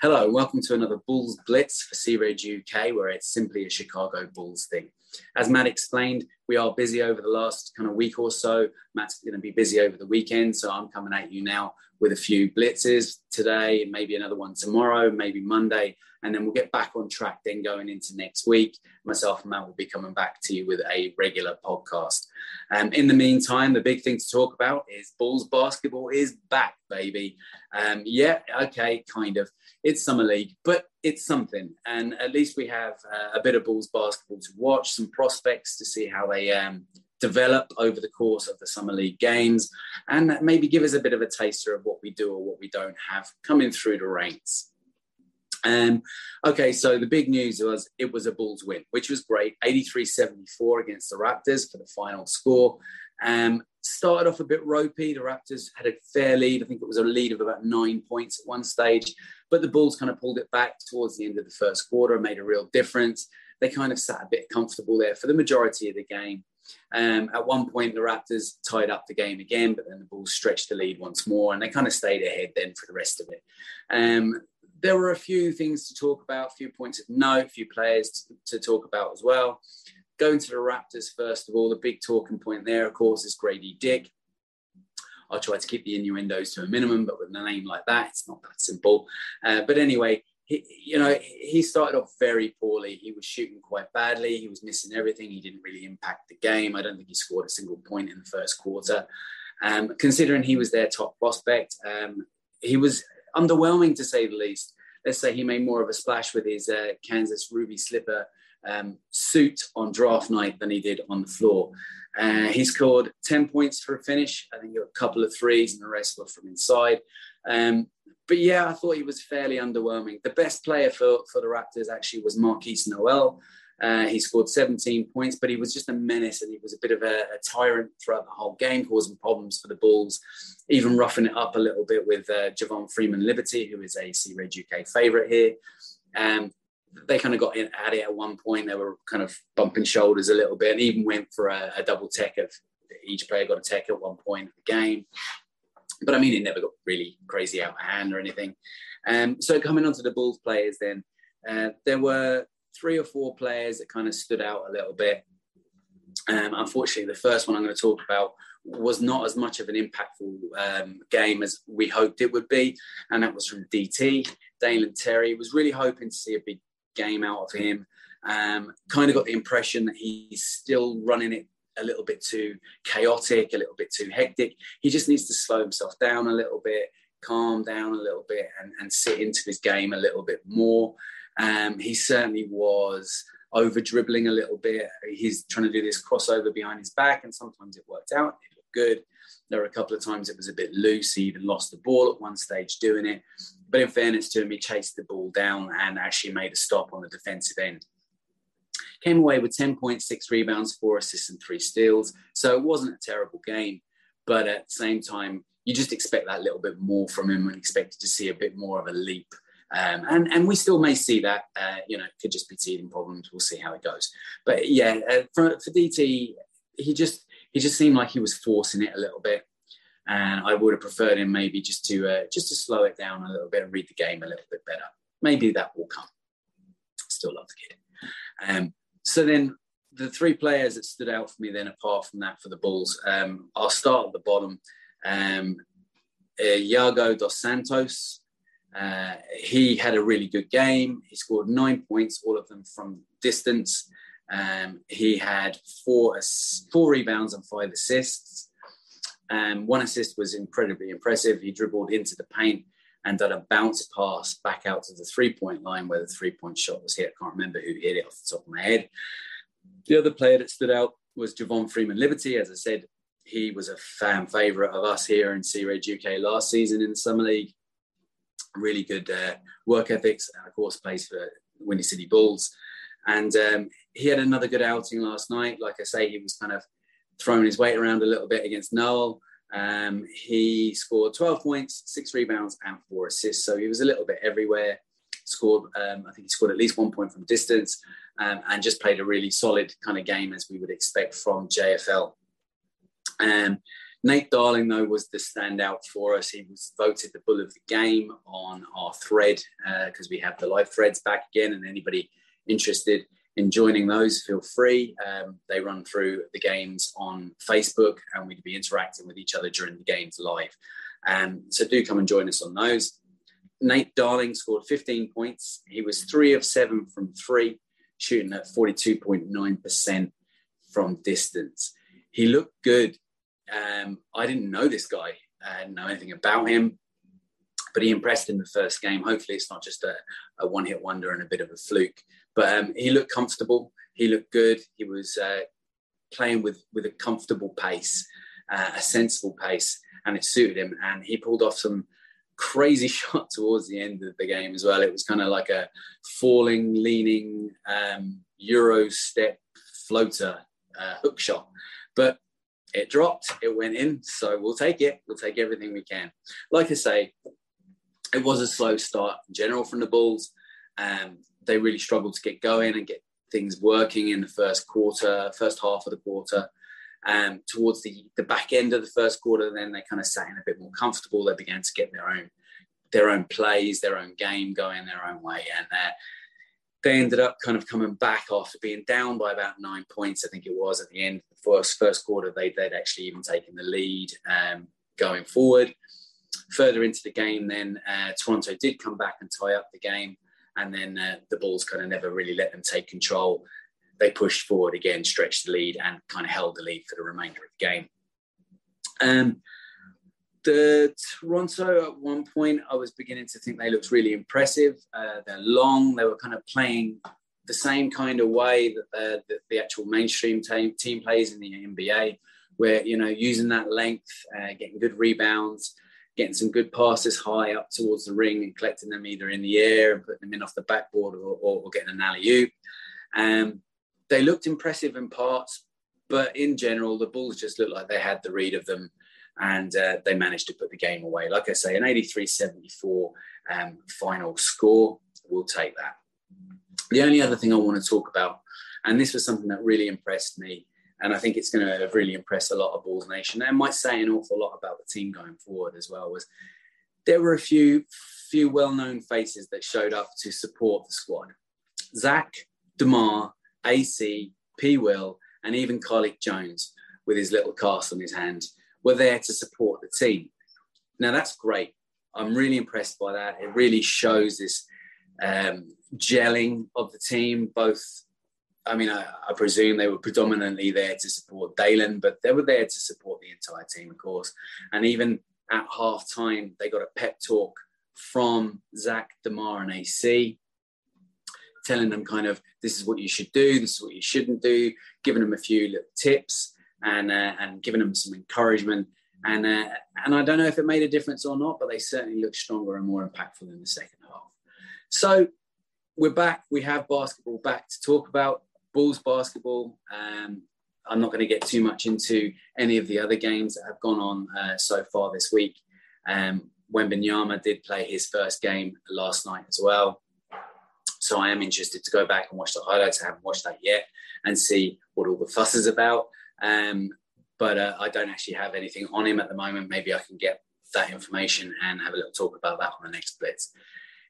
Hello, welcome to another Bulls Blitz for Sea Red UK, where it's simply a Chicago Bulls thing. As Matt explained, we are busy over the last kind of week or so. Matt's going to be busy over the weekend, so I'm coming at you now with a few blitzes today, maybe another one tomorrow, maybe Monday, and then we'll get back on track then going into next week. Myself and Matt will be coming back to you with a regular podcast. Um, in the meantime, the big thing to talk about is Bulls basketball is back, baby. Um, yeah, okay, kind of. It's summer league, but it's something, and at least we have uh, a bit of Bulls basketball to watch, some prospects to see how they um, develop over the course of the summer league games, and maybe give us a bit of a taster of what we do or what we don't have coming through the ranks. Um, okay, so the big news was it was a Bulls win, which was great 83 74 against the Raptors for the final score. Um, started off a bit ropey. The Raptors had a fair lead. I think it was a lead of about nine points at one stage, but the Bulls kind of pulled it back towards the end of the first quarter and made a real difference. They kind of sat a bit comfortable there for the majority of the game. Um, at one point, the Raptors tied up the game again, but then the Bulls stretched the lead once more, and they kind of stayed ahead then for the rest of it. Um, there were a few things to talk about, a few points of note, a few players to, to talk about as well. Going to the Raptors, first of all, the big talking point there, of course, is Gradey Dick. I try to keep the innuendos to a minimum, but with a name like that, it's not that simple. Uh, but anyway, he, you know, he started off very poorly. He was shooting quite badly. He was missing everything. He didn't really impact the game. I don't think he scored a single point in the first quarter. Um, considering he was their top prospect, um, he was underwhelming to say the least. Let's say he made more of a splash with his uh, Kansas Ruby Slipper um, suit on draft night than he did on the floor. Uh, he scored 10 points for a finish. I think a couple of threes and the rest were from inside. Um, but yeah, I thought he was fairly underwhelming. The best player for, for the Raptors actually was Markquis Nowell. Uh, he scored 17 points, but he was just a menace and he was a bit of a, a, tyrant throughout the whole game, causing problems for the Bulls, even roughing it up a little bit with uh, Javon Freeman Liberty, who is a Sea Red UK favourite here. Um, they kind of got in, at it at one point. They were kind of bumping shoulders a little bit and even went for a, a double tech of each player got a tech at one point of the game. But I mean, it never got really crazy out of hand or anything. Um, so coming on to the Bulls players, then uh, there were three or four players that kind of stood out a little bit. Um, unfortunately, the first one I'm going to talk about was not as much of an impactful um, game as we hoped it would be, and that was from DT. Dalen Terry was really hoping to see a big game out of him. Um, kind of got the impression that he's still running it a little bit too chaotic, a little bit too hectic. He just needs to slow himself down a little bit, calm down a little bit, and, and sit into his game a little bit more. Um, he certainly was over dribbling a little bit. He's trying to do this crossover behind his back, and sometimes it worked out. It good. There were a couple of times it was a bit loose. He even lost the ball at one stage doing it. But in fairness to him, he chased the ball down and actually made a stop on the defensive end. Came away with 10.6 rebounds, four assists, and three steals. So it wasn't a terrible game. But at the same time, you just expect that little bit more from him and expected to see a bit more of a leap um, and, and we still may see that, uh, you know, it could just be teething problems. We'll see how it goes. But yeah, uh, for, for DT, he just, he just seemed like he was forcing it a little bit. And I would have preferred him maybe just to, uh, just to slow it down a little bit and read the game a little bit better. Maybe that will come. Still love the kid. Um, so then the three players that stood out for me then, apart from that for the Bulls, um, I'll start at the bottom. Um, uh, Yago dos Santos, uh, he had a really good game. He scored nine points, all of them from distance. Um, he had four four rebounds and five assists. Um, one assist was incredibly impressive. He dribbled into the paint and did a bounce pass back out to the three point line where the three point shot was hit. I can't remember who hit it off the top of my head. The other player that stood out was Javon Freeman Liberty. As I said, he was a fan favourite of us here in Sea Red UK last season in the Summer League really good uh, work ethics. Of course, plays for Windy City Bulls. And um, he had another good outing last night. Like I say, he was kind of throwing his weight around a little bit against Nowell. Um, he scored 12 points, six rebounds, and four assists. So he was a little bit everywhere. Scored, um, I think he scored at least one point from distance, um, and just played a really solid kind of game as we would expect from JFL. Um, Nate Darling, though, was the standout for us. He was voted the bull of the game on our thread because uh, we have the live threads back again. And anybody interested in joining those, feel free. Um, they run through the games on Facebook and we'd be interacting with each other during the games live. Um, so do come and join us on those. Nate Darling scored 15 points. He was three of seven from three, shooting at 42.9% from distance. He looked good um, I didn't know this guy. I didn't know anything about him, but he impressed in the first game. Hopefully, it's not just a, a one hit wonder and a bit of a fluke. But um, he looked comfortable. He looked good. He was uh, playing with, with a comfortable pace, uh, a sensible pace, and it suited him. And he pulled off some crazy shot towards the end of the game as well. It was kind of like a falling, leaning um, Euro step floater uh, hook shot. But it dropped, it went in. So we'll take it. We'll take everything we can. Like I say, it was a slow start in general from the Bulls. Um, they really struggled to get going and get things working in the first quarter, first half of the quarter. Um, towards the, the back end of the first quarter, then they kind of sat in a bit more comfortable. They began to get their own their own plays, their own game going their own way, and uh, they ended up kind of coming back after being down by about nine points, I think it was at the end of the first first quarter. They, would actually even taken the lead um, going forward. Further into the game, then uh, Toronto did come back and tie up the game, and then uh, the Bulls kind of never really let them take control. They pushed forward again, stretched the lead, and kind of held the lead for the remainder of the game. Um, the Toronto at one point, I was beginning to think they looked really impressive. Uh, they're long. They were kind of playing the same kind of way that, the, the actual mainstream team, team plays in the NBA, where you know using that length, uh, getting good rebounds, getting some good passes high up towards the ring, and collecting them either in the air and putting them in off the backboard or, or, or getting an alley oop. Um, they looked impressive in parts, but in general, the Bulls just looked like they had the read of them and uh, they managed to put the game away. Like I say, an 83 74 um, final score. We'll take that. The only other thing I want to talk about, and this was something that really impressed me, and I think it's going to really impress a lot of Bulls Nation, and might say an awful lot about the team going forward as well, was there were a few few well-known faces that showed up to support the squad. Zach, DeMar, AC, P. Will, and even Carlik Jones with his little cast on his hand were there to support the team. Now that's great. I'm really impressed by that. It really shows this um, gelling of the team. Both, I mean, I, I, presume they were predominantly there to support Dalen, but they were there to support the entire team, of course. And even at half time, they got a pep talk from Zach, Demar, and AC, telling them kind of this is what you should do, this is what you shouldn't do, giving them a few little tips and uh, and giving them some encouragement. And uh, and I don't know if it made a difference or not, but they certainly looked stronger and more impactful in the second half. So we're back. We have basketball back to talk about. Bulls basketball. Um, I'm not going to get too much into any of the other games that have gone on uh, so far this week. Um, Wembanyama did play his first game last night as well. So I am interested to go back and watch the highlights. I haven't watched that yet and see what all the fuss is about. Um, but uh, I don't actually have anything on him at the moment. Maybe I can get that information and have a little talk about that on the next blitz.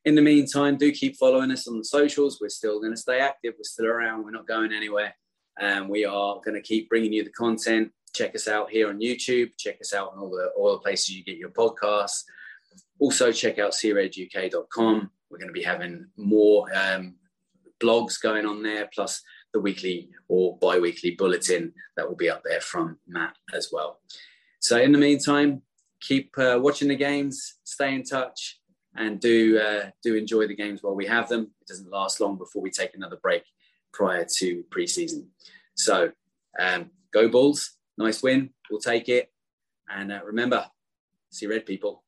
In the meantime, do keep following us on the socials. We're still going to stay active. We're still around. We're not going anywhere. Um, we are going to keep bringing you the content. Check us out here on YouTube. Check us out on all the all the places you get your podcasts. Also, check out creduk.com. We're going to be having more um, blogs going on there, plus the weekly or bi weekly bulletin that will be up there from Matt as well. So, in the meantime, keep uh, watching the games, stay in touch, and do uh, do enjoy the games while we have them. It doesn't last long before we take another break prior to preseason. So, um, go Bulls! Nice win. We'll take it. And uh, remember, see red people.